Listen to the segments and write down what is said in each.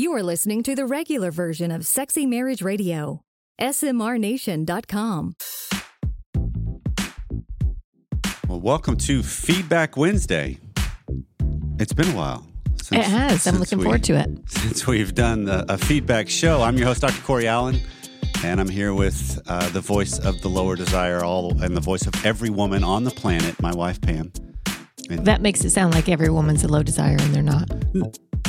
You are listening to the regular version of Sexy Marriage Radio. SMRNation.com. Well, welcome to Feedback Wednesday. It's been a while. It has. I'm looking we- forward to it. Since we've done a, a feedback show, I'm your host, Dr. Corey Allen, and I'm here with uh, the voice of the lower desire, all and the voice of every woman on the planet, my wife Pam. And, That makes it sound like every woman's a low desire, and they're not.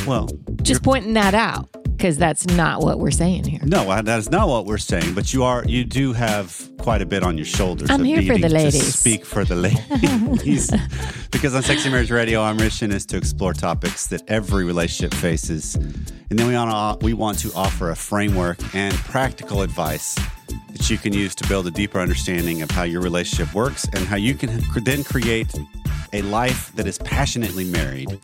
Well, Just pointing that out because that's not what we're saying here. no, that is not what we're saying. But you are, you do have quite a bit on your shoulders. I'm here for the to ladies. speak for the ladies, because on Sexy Marriage Radio, our mission is to explore topics that every relationship faces, and then we want we want to offer a framework and practical advice that you can use to build a deeper understanding of how your relationship works and how you can then create a life that is passionately married.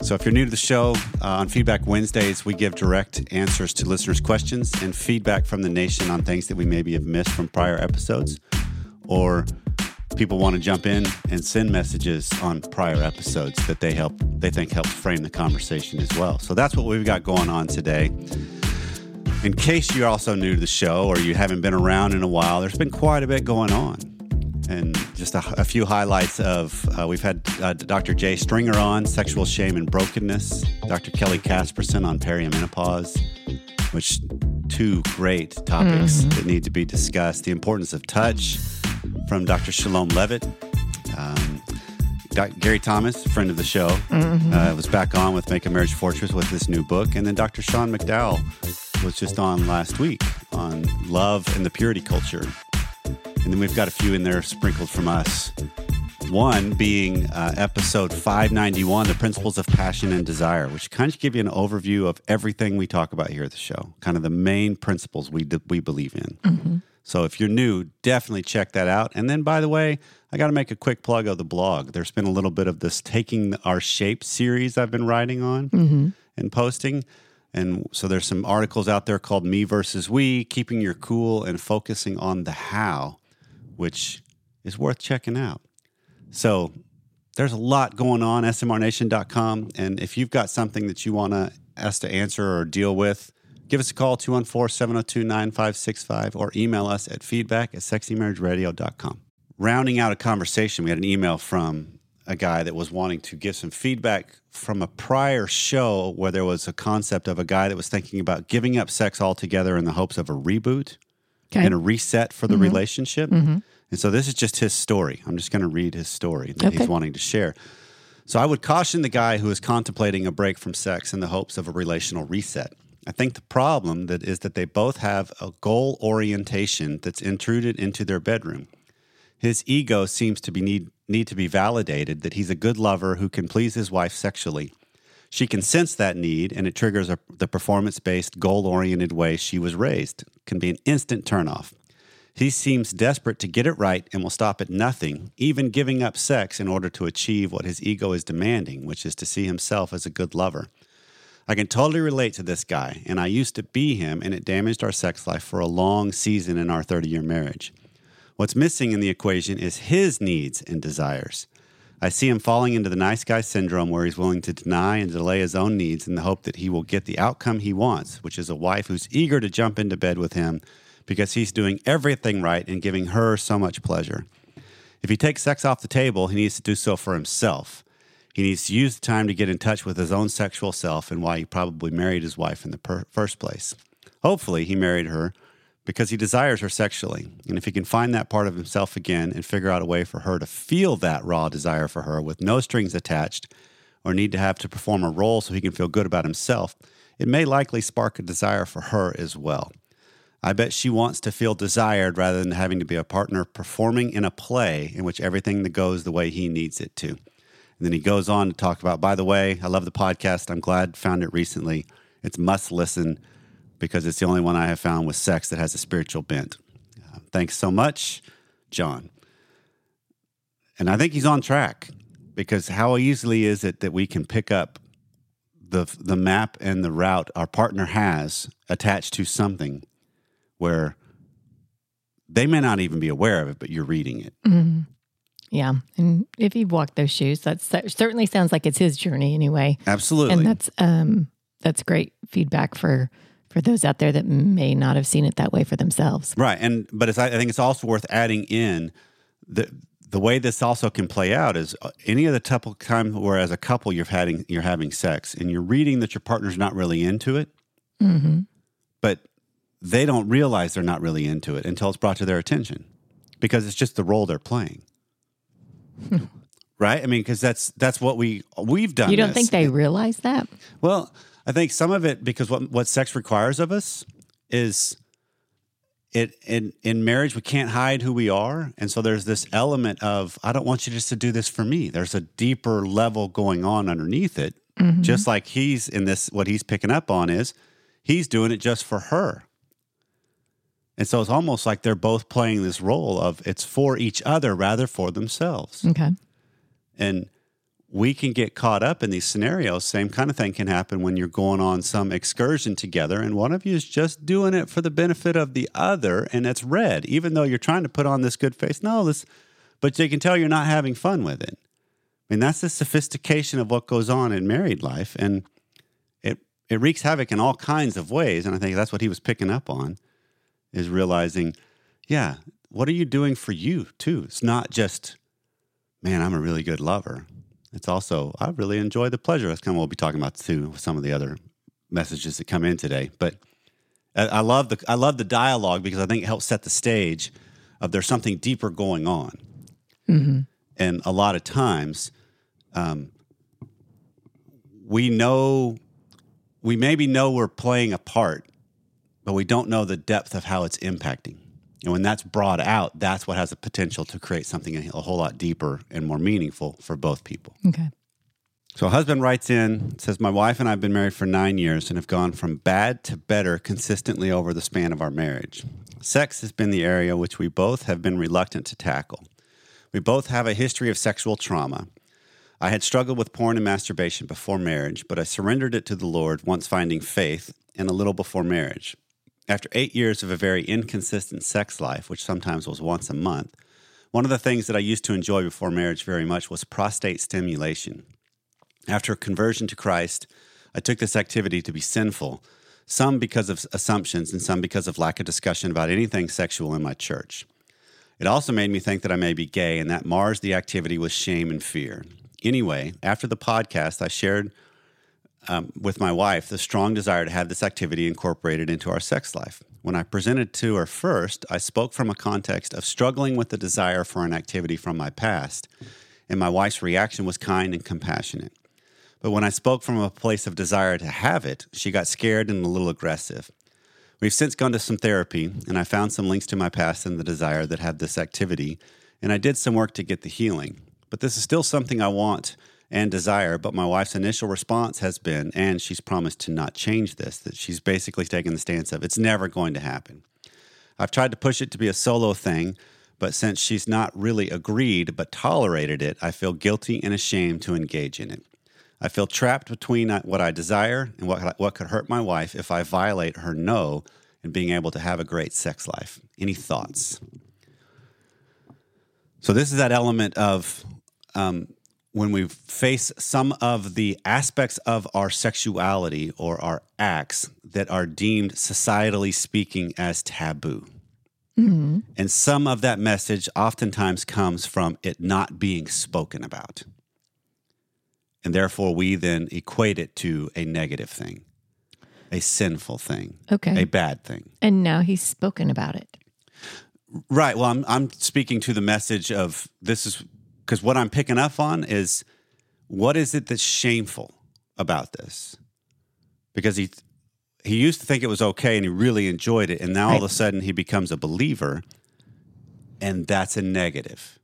So, if you're new to the show, uh, on Feedback Wednesdays, we give direct answers to listeners' questions and feedback from the nation on things that we maybe have missed from prior episodes, or people want to jump in and send messages on prior episodes that they help they think help frame the conversation as well. So that's what we've got going on today. In case you're also new to the show or you haven't been around in a while, there's been quite a bit going on. And just a, a few highlights of uh, we've had uh, Dr. Jay Stringer on sexual shame and brokenness, Dr. Kelly Casperson on perimenopause, which two great topics that need to be discussed. The importance of touch from Dr. Shalom Levitt. Um, Gary Thomas, friend of the show, uh, was back on with Make a Marriage Fortress with this new book. And then Dr. Sean McDowell was just on last week on love and the purity culture. And then we've got a few in there sprinkled from us. One being uh, episode 591, The Principles of Passion and Desire, which kind of give you an overview of everything we talk about here at the show, kind of the main principles we, we believe in. So if you're new, definitely check that out. And then, by the way, I got to make a quick plug of the blog. There's been a little bit of this Taking Our Shape series I've been writing on and posting. And so there's some articles out there called Me versus We, Keeping Your Cool and Focusing on the How, which is worth checking out. So there's a lot going on, smrnation.com. And if you've got something that you want us to answer or deal with, give us a call, 214 702 9565, or email us at feedback at sexymarriageradio.com. Rounding out a conversation, we had an email from a guy that was wanting to give some feedback from a prior show where there was a concept of a guy that was thinking about giving up sex altogether in the hopes of a reboot Okay. and a reset for the mm-hmm. relationship. Mm-hmm. And so this is just his story. I'm just going to read his story that Okay. he's wanting to share. So I would caution the guy who is contemplating a break from sex in the hopes of a relational reset. I think the problem that is that they both have a goal orientation that's intruded into their bedroom. His ego seems to be need, need to be validated that he's a good lover who can please his wife sexually. She can sense that need, and it triggers a, the performance based, goal oriented way she was raised. Can be an instant turnoff. He seems desperate to get it right and will stop at nothing, even giving up sex in order to achieve what his ego is demanding, which is to see himself as a good lover. I can totally relate to this guy, and I used to be him, and it damaged our sex life for a long season in our 30 year marriage. What's missing in the equation is his needs and desires. I see him falling into the nice guy syndrome where he's willing to deny and delay his own needs in the hope that he will get the outcome he wants, which is a wife who's eager to jump into bed with him because he's doing everything right and giving her so much pleasure. If he takes sex off the table, he needs to do so for himself. He needs to use the time to get in touch with his own sexual self and why he probably married his wife in the per- first place. Hopefully, he married her because he desires her sexually. And if he can find that part of himself again and figure out a way for her to feel that raw desire for her with no strings attached or need to have to perform a role so he can feel good about himself, it may likely spark a desire for her as well. I bet she wants to feel desired rather than having to be a partner performing in a play in which everything goes the way he needs it to. And then he goes on to talk about, by the way, I love the podcast. I'm glad found it recently. It's must listen because it's the only one I have found with sex that has a spiritual bent. Uh, thanks so much, John. And I think he's on track because how easily is it that we can pick up the the map and the route our partner has attached to something where they may not even be aware of it, but you're reading it. Mhm. Yeah. And if you've walked those shoes, that's, that certainly sounds like it's his journey anyway. Absolutely. And that's, um, that's great feedback for for those out there that may not have seen it that way for themselves. Right. And but it's, I think it's also worth adding in the the way this also can play out is uh, any of the couple time where as a couple you're having you're having sex and you're reading that your partner's not really into it, Mm-hmm. but they don't realize they're not really into it until it's brought to their attention because it's just the role they're playing. right? I mean, because that's that's what we we've done. You don't this. think they realize that? Well, I think some of it because what what sex requires of us is it in in marriage we can't hide who we are, and so there's this element of I don't want you just to do this for me. There's a deeper level going on underneath it. Mm-hmm. Just like he's in this, what he's picking up on is he's doing it just for her. And so it's almost like they're both playing this role of it's for each other rather for themselves. Okay. And we can get caught up in these scenarios. Same kind of thing can happen when you're going on some excursion together, and one of you is just doing it for the benefit of the other, and it's red, even though you're trying to put on this good face. No, this, but you can tell you're not having fun with it. I mean, that's the sophistication of what goes on in married life, and it it wreaks havoc in all kinds of ways. And I think that's what he was picking up on, is realizing, yeah, what are you doing for you too? It's not just man, I'm a really good lover. It's also, I really enjoy the pleasure. That's kind of what we'll be talking about too, with some of the other messages that come in today. But I, love the I love the dialogue because I think it helps set the stage of there's something deeper going on. And a lot of times, um, we know, we maybe know we're playing a part, but we don't know the depth of how it's impacting. And when that's brought out, that's what has the potential to create something a whole lot deeper and more meaningful for both people. Okay. So, a husband writes in, says, My wife and I have been married for nine years and have gone from bad to better consistently over the span of our marriage. Sex has been the area which we both have been reluctant to tackle. We both have a history of sexual trauma. I had struggled with porn and masturbation before marriage, but I surrendered it to the Lord once finding faith and a little before marriage. After eight years of a very inconsistent sex life, which sometimes was once a month, one of the things that I used to enjoy before marriage very much was prostate stimulation. After conversion to Christ, I took this activity to be sinful, some because of assumptions and some because of lack of discussion about anything sexual in my church. It also made me think that I may be gay, and that mars the activity with shame and fear. Anyway, after the podcast, I shared um, with my wife the strong desire to have this activity incorporated into our sex life. When I presented to her first, I spoke from a context of struggling with the desire for an activity from my past, and my wife's reaction was kind and compassionate. But when I spoke from a place of desire to have it, she got scared and a little aggressive. We've since gone to some therapy, and I found some links to my past and the desire that had this activity, and I did some work to get the healing. But this is still something I want and desire, but my wife's initial response has been, and she's promised to not change this, that she's basically taken the stance of it's never going to happen. I've tried to push it to be a solo thing, but since she's not really agreed but tolerated it, I feel guilty and ashamed to engage in it. I feel trapped between uh, what I desire and what, what could hurt my wife if I violate her no and being able to have a great sex life. Any thoughts? So, this is that element of um, when we face some of the aspects of our sexuality or our acts that are deemed societally speaking as taboo. Mm-hmm. And some of that message oftentimes comes from it not being spoken about. And therefore, we then equate it to a negative thing, a sinful thing, Okay. a bad thing. And now he's spoken about it. Right. Well, I'm, I'm speaking to the message of this is because what I'm picking up on is what is it that's shameful about this? Because he he used to think it was okay and he really enjoyed it, and now all of a sudden he becomes a believer, and that's a negative.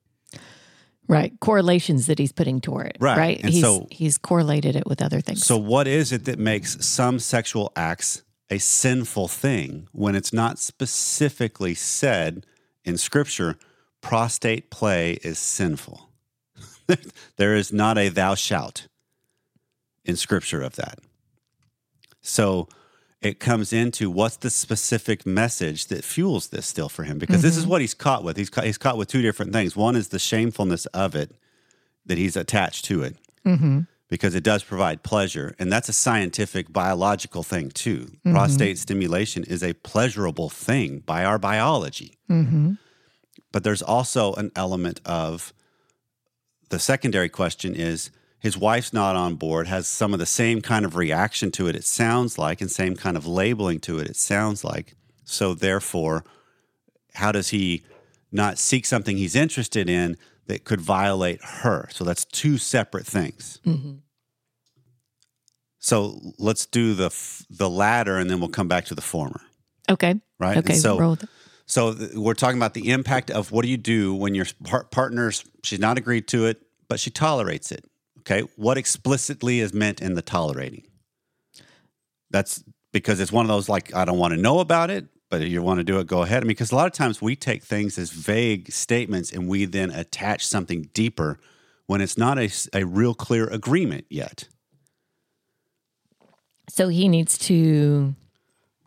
Right. Correlations that he's putting toward it. Right. Right. And he's, so- he's correlated it with other things. So, what is it that makes some sexual acts a sinful thing when it's not specifically said in Scripture? Prostate play is sinful. there is not a thou shalt in Scripture of that. So, it comes into what's the specific message that fuels this still for him because this is mm-hmm. what he's caught with. He's caught, he's caught with two different things. One is the shamefulness of it that he's attached to it. Mm-hmm. because it does provide pleasure. And that's a scientific, biological thing, too. Mm-hmm. Prostate stimulation is a pleasurable thing by our biology. But there's also an element of the secondary question is his wife's not on board, has some of the same kind of reaction to it, it sounds like, and same kind of labeling to it, it sounds like. So, therefore, how does he not seek something he's interested in that could violate her? So, that's two separate things. Mm-hmm. So, let's do the, f- the latter and then we'll come back to the former. Okay. Right. Okay. And so, roll with it. so th- we're talking about the impact of what do you do when your par- partner's she's not agreed to it, but she tolerates it. Okay, what explicitly is meant in the tolerating? That's because it's one of those like I don't want to know about it, but if you want to do it, go ahead. I mean, because a lot of times we take things as vague statements and we then attach something deeper when it's not a, a real clear agreement yet. So he needs to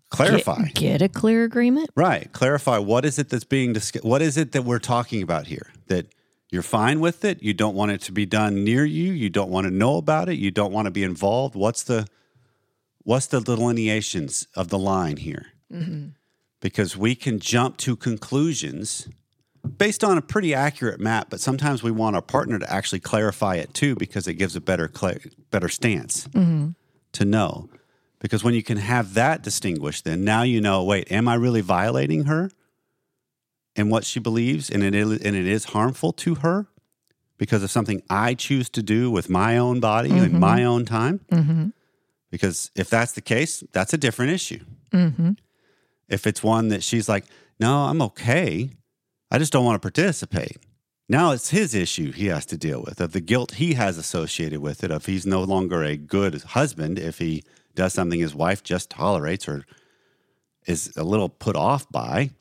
Clarify. Get, get a clear agreement. Right. Clarify what is it that's being discussed? What is it that we're talking about here? That you're fine with it. You don't want it to be done near you. You don't want to know about it. You don't want to be involved. What's the what's the delineations of the line here? Mm-hmm. Because we can jump to conclusions based on a pretty accurate map, but sometimes we want our partner to actually clarify it too because it gives a better cla better stance mm-hmm. to know. Because when you can have that distinguished, then now you know, wait, am I really violating her and what she believes and it is, and it is harmful to her because of something I choose to do with my own body and mm-hmm. my own time? Mm-hmm. Because if that's the case, that's a different issue. Mm-hmm. If it's one that she's like, no, I'm okay. I just don't want to participate. Now it's his issue he has to deal with of the guilt he has associated with it. Of he's no longer a good husband if he does something his wife just tolerates or is a little put off by.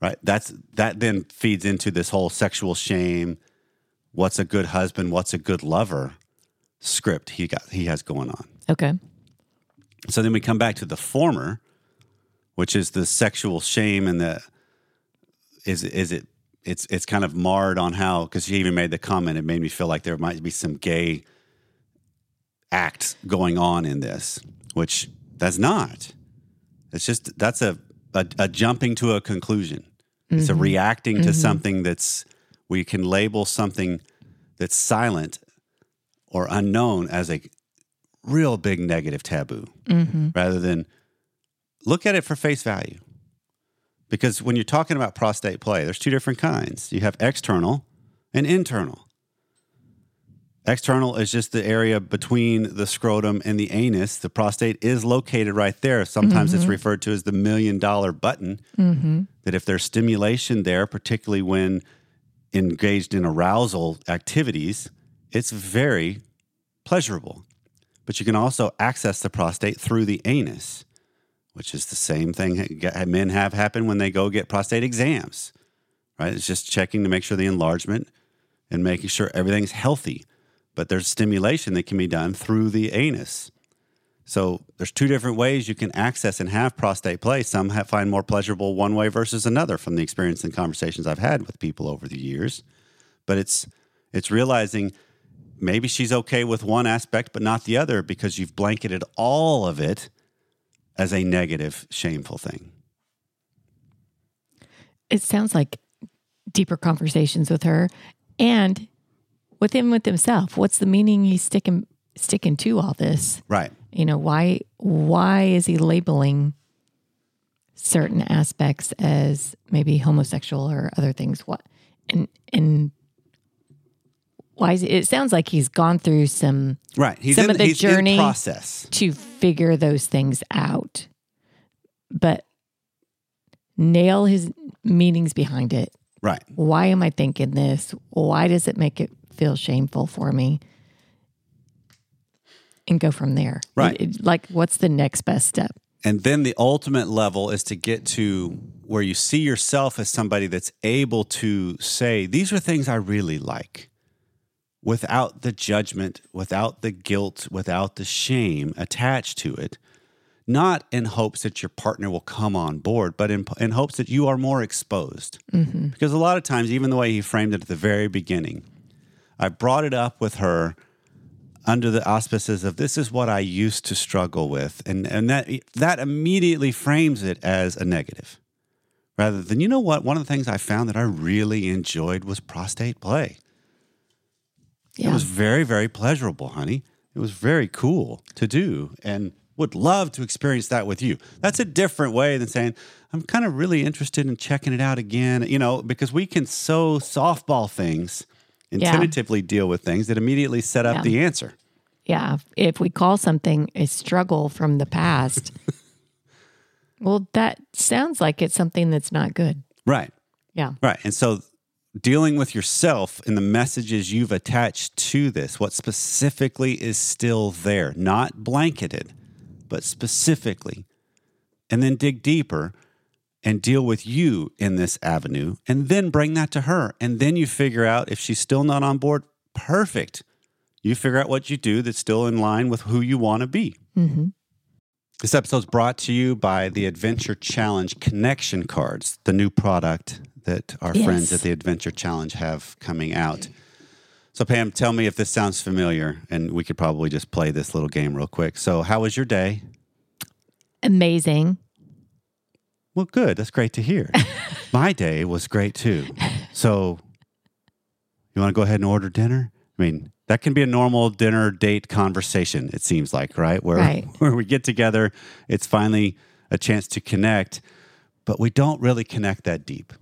Right? That's that then feeds into this whole sexual shame. What's a good husband? What's a good lover? Script he got he has going on. Okay. So then we come back to the former, which is the sexual shame and the is is it it's it's kind of marred on how because she even made the comment. It made me feel like there might be some gay acts going on in this, which that's not. It's just that's a a, a jumping to a conclusion. It's a mm-hmm. reacting to mm-hmm. something that's we can label something that's silent or unknown as a real big negative taboo mm-hmm. rather than look at it for face value. Because when you're talking about prostate play, there's two different kinds. You have external and internal. External is just the area between the scrotum and the anus. The prostate is located right there. Sometimes it's mm-hmm. referred to as the million dollar button. Mm-hmm. That if there's stimulation there, particularly when engaged in arousal activities, it's very pleasurable. But you can also access the prostate through the anus, which is the same thing men have happen when they go get prostate exams, right? It's just checking to make sure the enlargement and making sure everything's healthy. But there's stimulation that can be done through the anus. So there's two different ways you can access and have prostate play. Some have, find more pleasurable one way versus another from the experience and conversations I've had with people over the years. But it's it's realizing maybe she's okay with one aspect but not the other because you've blanketed all of it as a negative, shameful thing. It sounds like deeper conversations with her and with him with himself. What's the meaning he's sticking sticking to all this? Right. You know, why why is he labeling certain aspects as maybe homosexual or other things? What and and why is it, it sounds like he's gone through some Right. He's Some in of the journey- process. to figure those things out. But nail his meanings behind it. Right. Why am I thinking this? Why does it make it feel shameful for me? And go from there. Right. It- it- like, what's the next best step? And then the ultimate level is to get to where you see yourself as somebody that's able to say, these are things I really like without the judgment, without the guilt, without the shame attached to it. Not in hopes that your partner will come on board, but in, in hopes that you are more exposed. Mm-hmm. Because a lot of times, even the way he framed it at the very beginning, I brought it up with her under the auspices of this is what I used to struggle with, and and that that immediately frames it as a negative, rather than you know what one of the things I found that I really enjoyed was prostate play. Yeah. It was very very pleasurable, honey. It was very cool to do, and would love to experience that with you. That's a different way than saying I'm kind of really interested in checking it out again. You know, because we can so softball things and Yeah. tentatively deal with things that immediately set up Yeah. the answer. yeah. If we call something a struggle from the past, well, that sounds like it's something that's not good. Right. Yeah. Right. And so dealing with yourself and the messages you've attached to this, what specifically is still there, not blanketed, but specifically, and then dig deeper and deal with you in this avenue and then bring that to her. And then you figure out if she's still not on board, perfect. You figure out what you do that's still in line with who you want to be. hmm This episode is brought to you by the Adventure Challenge Connection Cards, the new product that our Yes. friends at the Adventure Challenge have coming out. So, Pam, tell me if this sounds familiar, and we could probably just play this little game real quick. So, how was your day? Amazing. Well, good. That's great to hear. My day was great too. So, you want to go ahead and order dinner? I mean, that can be a normal dinner date conversation, it seems like, right? Where, Right. where we get together, it's finally a chance to connect, but we don't really connect that deep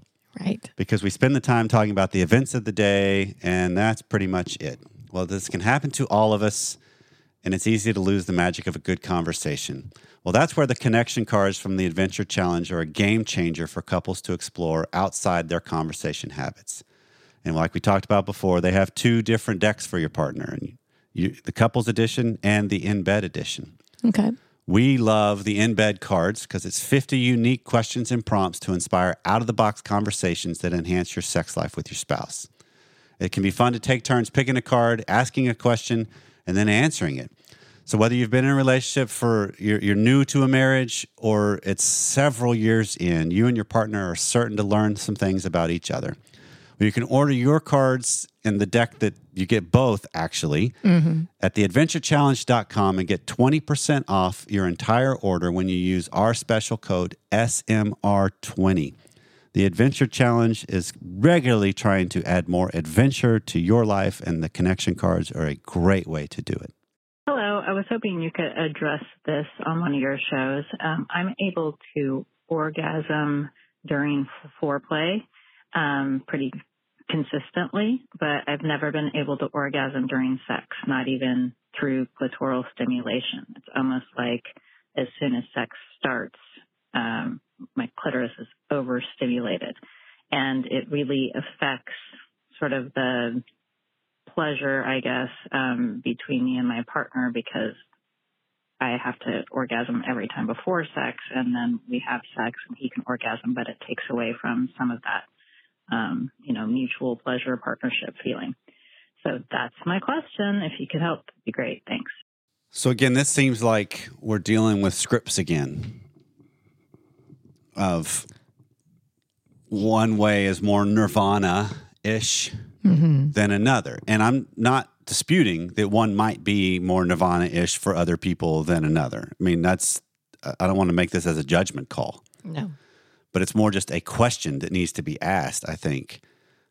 Right. because we spend the time talking about the events of the day, and that's pretty much it. Well, this can happen to all of us, and it's easy to lose the magic of a good conversation. Well, that's where the connection cards from the Adventure Challenge are a game changer for couples to explore outside their conversation habits. And like we talked about before, they have two different decks for your partner, and you, the couples edition and the in bed edition. Okay. We love the in bed cards because it's 50 unique questions and prompts to inspire out of the box conversations that enhance your sex life with your spouse. It can be fun to take turns picking a card, asking a question, and then answering it. So, whether you've been in a relationship for you're, you're new to a marriage or it's several years in, you and your partner are certain to learn some things about each other. Well, you can order your cards in the deck that you get both actually mm-hmm. at theadventurechallenge.com and get 20% off your entire order when you use our special code SMR20. The Adventure Challenge is regularly trying to add more adventure to your life, and the connection cards are a great way to do it. Hello. I was hoping you could address this on one of your shows. Um, I'm able to orgasm during foreplay um, pretty consistently, but I've never been able to orgasm during sex, not even through clitoral stimulation. It's almost like as soon as sex starts, um, my clitoris is overstimulated. And it really affects sort of the pleasure, I guess, um, between me and my partner because I have to orgasm every time before sex, and then we have sex, and he can orgasm, but it takes away from some of that, um, you know, mutual pleasure partnership feeling. So that's my question. If you could help, be great. Thanks. So, again, this seems like we're dealing with scripts again of one way is more nirvana ish than another. And I'm not disputing that one might be more nirvana ish for other people than another. I mean, that's, I don't want to make this as a judgment call, No. but it's more just a question that needs to be asked, I think,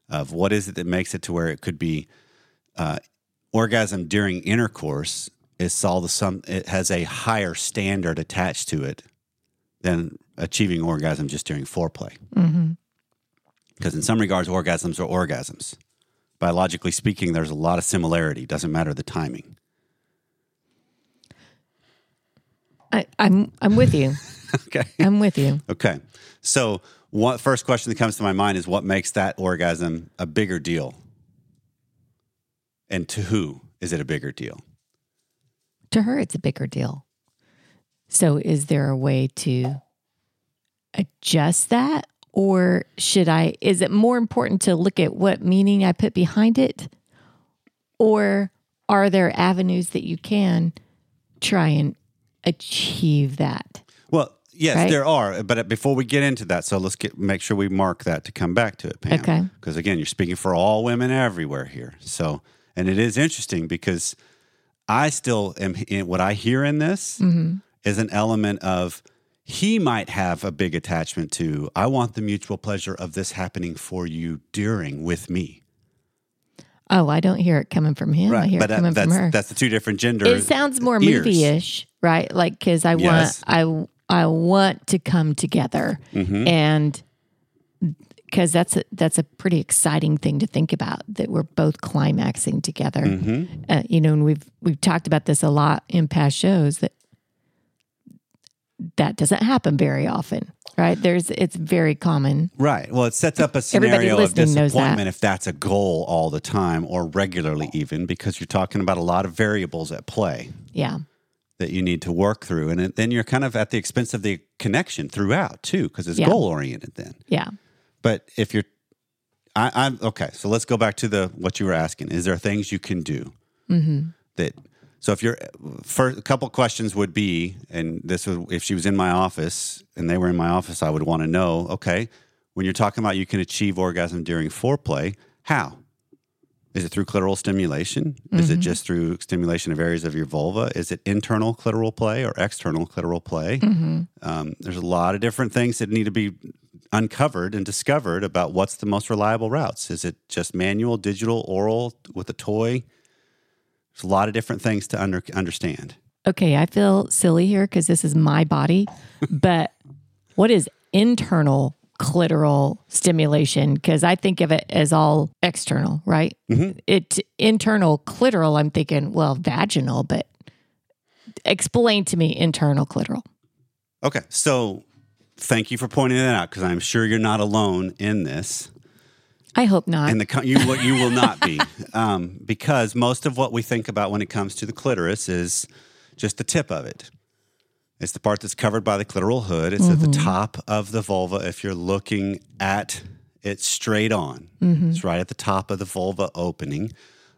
of what is it that makes it to where it could be uh, orgasm during intercourse is all the some it has a higher standard attached to it than achieving orgasm just during foreplay. hmm Because in some regards, orgasms are orgasms. Biologically speaking, there's a lot of similarity. Doesn't matter the timing. I, I'm I'm with you. Okay. I'm with you. Okay. So, what first question that comes to my mind is what makes that orgasm a bigger deal? And to who is it a bigger deal? To her, it's a bigger deal. So, is there a way to adjust that? Or should I, is it more important to look at what meaning I put behind it? Or are there avenues that you can try and achieve that? Well, yes, Right? there are. But before we get into that, so let's get make sure we mark that to come back to it, Pam. Okay. Because again, you're speaking for all women everywhere here. So, and it is interesting because I still am. In, what I hear in this Mm-hmm. is an element of he might have a big attachment to. I want the mutual pleasure of this happening for you during with me. Oh, I don't hear it coming from him. I hear but it coming from that's her. that's the two different genders. It sounds more ears. movie-ish, right? Like because I Yes. want I I want to come together, Mm-hmm. and because that's a, that's a pretty exciting thing to think about that we're both climaxing together. Mm-hmm. Uh, you know, and we've we've talked about this a lot in past shows that that doesn't happen very often, right? There's it's very common. Right. Well, it sets up a scenario of knows that. disappointment if that's a goal all the time or regularly, even because you're talking about a lot of variables at play Yeah, that you need to work through. And then you're kind of at the expense of the connection throughout, too, because it's Yeah. goal oriented then. yeah. But if you're, I, I'm okay. So let's go back to the what you were asking. Is there things you can do mm-hmm. that? So if you're, first, a couple questions would be, and this was if she was in my office and they were in my office, I would want to know. Okay, when you're talking about you can achieve orgasm during foreplay, how? Is it through clitoral stimulation? Is it just through stimulation of areas of your vulva? Is it internal clitoral play or external clitoral play? Um, there's a lot of different things that need to be uncovered and discovered about what's the most reliable routes. Is it just manual, digital, oral with a toy? There's a lot of different things to under, understand. Okay, I feel silly here because this is my body, but what is internal clitoral stimulation? Because I think of it as all external, right? Mm-hmm. It internal clitoral. I'm thinking, well, vaginal, but explain to me internal clitoral. Okay, so thank you for pointing that out because I'm sure you're not alone in this. I hope not. And the you will, you will not be um, because most of what we think about when it comes to the clitoris is just the tip of it. It's the part that's covered by the clitoral hood. It's at the mm-hmm. top of the vulva. If you're looking at it straight on, mm-hmm. it's right at the top of the vulva opening,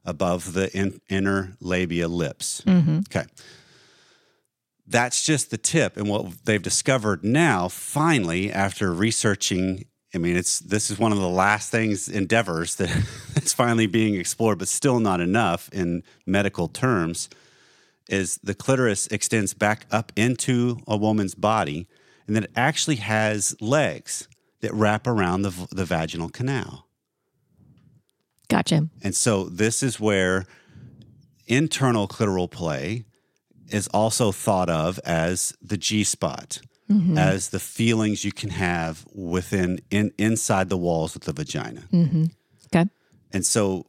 above the in, inner labia lips. Mm-hmm. Okay, that's just the tip. And what they've discovered now, finally, after researching I mean, it's this is one of the last things endeavors that that's finally being explored, but still not enough in medical terms. Is the clitoris extends back up into a woman's body, and then it actually has legs that wrap around the the vaginal canal. gotcha. And so this is where internal clitoral play is also thought of as the G spot, Mm-hmm. as the feelings you can have within in, inside the walls of the vagina. Mm-hmm. Okay. And so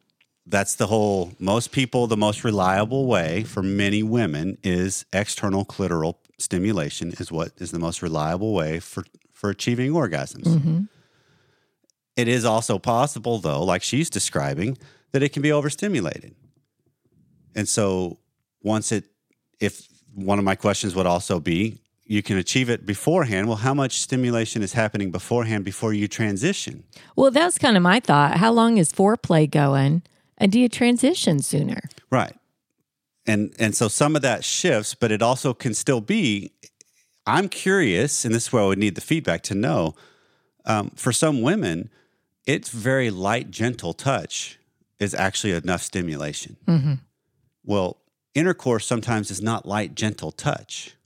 that's the whole most people the most reliable way for many women is external clitoral stimulation is what is the most reliable way for for achieving orgasms. Mm-hmm. It is also possible though like she's describing that it can be overstimulated. And so once it if one of my questions would also be you can achieve it beforehand. Well, how much stimulation is happening beforehand before you transition? Well, that's kind of my thought. How long is foreplay going? And do you transition sooner? Right. And and so some of that shifts, but it also can still be. I'm curious, and this is where I would need the feedback to know. Um, for some women, it's very light, gentle touch is actually enough stimulation. Well, intercourse sometimes is not light, gentle touch.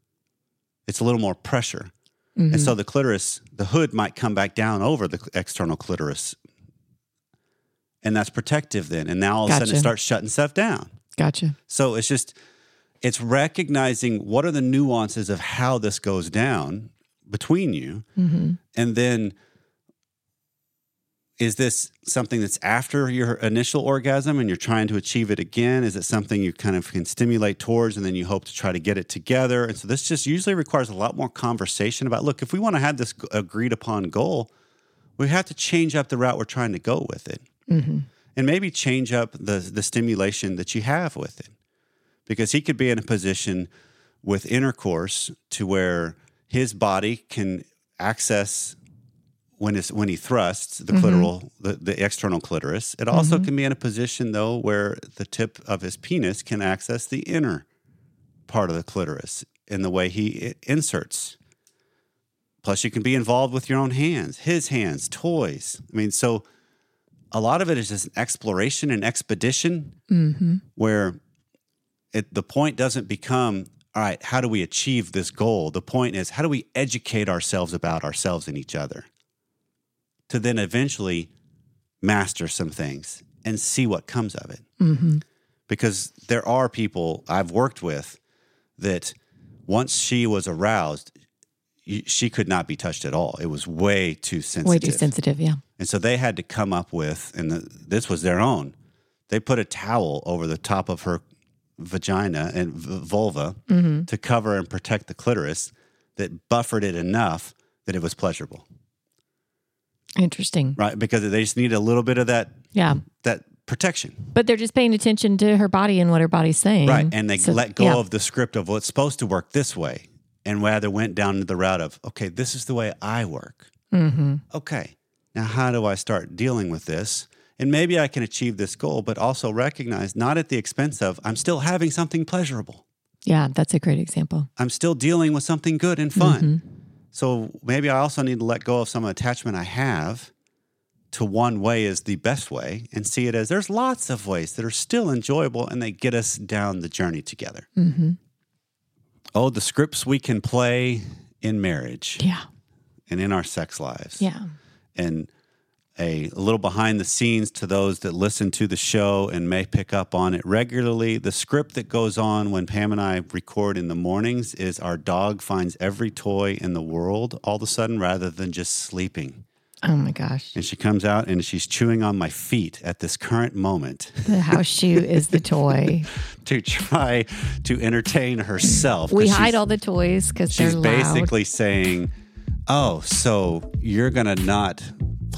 It's a little more pressure. And so mm-hmm. the clitoris, the hood might come back down over the external clitoris. And that's protective then. And now all of a sudden it starts shutting stuff down. Gotcha. So it's just, it's recognizing what are the nuances of how this goes down between you. Mm-hmm. And then is this something that's after your initial orgasm and you're trying to achieve it again? Is it something you kind of can stimulate towards and then you hope to try to get it together? And so this just usually requires a lot more conversation about look, if we want to have this agreed upon goal, we have to change up the route we're trying to go with it. Mm-hmm. And maybe change up the, the stimulation that you have with it. Because he could be in a position with intercourse to where his body can access when it's when he thrusts the mm-hmm. clitoral the, the external clitoris it also mm-hmm. can be in a position though where the tip of his penis can access the inner part of the clitoris in the way he inserts. Plus you can be involved with your own hands his hands toys. I mean so a lot of it is just an exploration and expedition mm-hmm. where it, the point doesn't become, all right, how do we achieve this goal? The point is, how do we educate ourselves about ourselves and each other to then eventually master some things and see what comes of it? Mm-hmm. Because there are people I've worked with that once she was aroused, she could not be touched at all. It was way too sensitive. Way too sensitive. Yeah. And so they had to come up with, and the, this was their own. They put a towel over the top of her vagina and v- vulva Mm-hmm. to cover and protect the clitoris that buffered it enough that it was pleasurable, Interesting. right? Because they just need a little bit of that Yeah. that protection, But they're just paying attention to her body and what her body's saying. right? And they So- let go yeah. of the script of what's supposed to work this way, and rather went down the route of, okay, this is the way I work. Mm-hmm. okay, now how do I start dealing with this? And maybe I can achieve this goal, but also recognize not at the expense of I'm still having something pleasurable. Yeah, that's a great example. I'm still dealing with something good and fun. Mhm. So maybe I also need to let go of some attachment I have to one way is the best way and see it as there's lots of ways that are still enjoyable and they get us down the journey together. Mm-hmm. Oh, the scripts we can play in marriage Yeah. and in our sex lives. Yeah. and a, little behind the scenes to those that listen to the show and may pick up on it regularly. The script that goes on when Pam and I record in the mornings is our dog finds every toy in the world all of a sudden rather than just sleeping. Oh my gosh. And she comes out and she's chewing on my feet at this current moment The house shoe is the toy. to try to entertain herself. We hide all the toys because they're She's basically saying, "Oh, so you're gonna not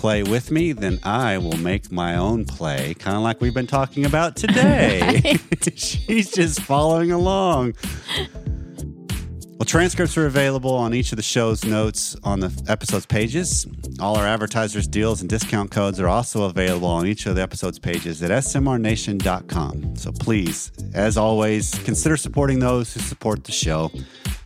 play with me? Then I will make my own play, kind of like we've been talking about today." She's just following along. Well, transcripts are available on each of the show's notes on the episode's pages. All our advertisers' deals and discount codes are also available on each of the episode's pages at smrnation.com. So please, as always, consider supporting those who support the show.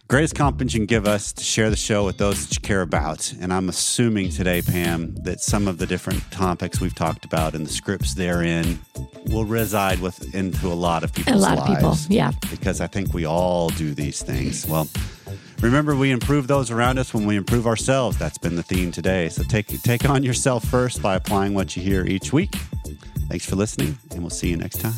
Greatest compliment you can give us to share the show with those that you care about. And I'm assuming today, Pam, that some of the different topics we've talked about and the scripts therein will reside with into a lot of people's a lot lives of people. Yeah. because I think we all do these things. Well, remember we improve those around us when we improve ourselves. That's been the theme today. So take take on yourself first by applying what you hear each week. Thanks for listening, and we'll see you next time.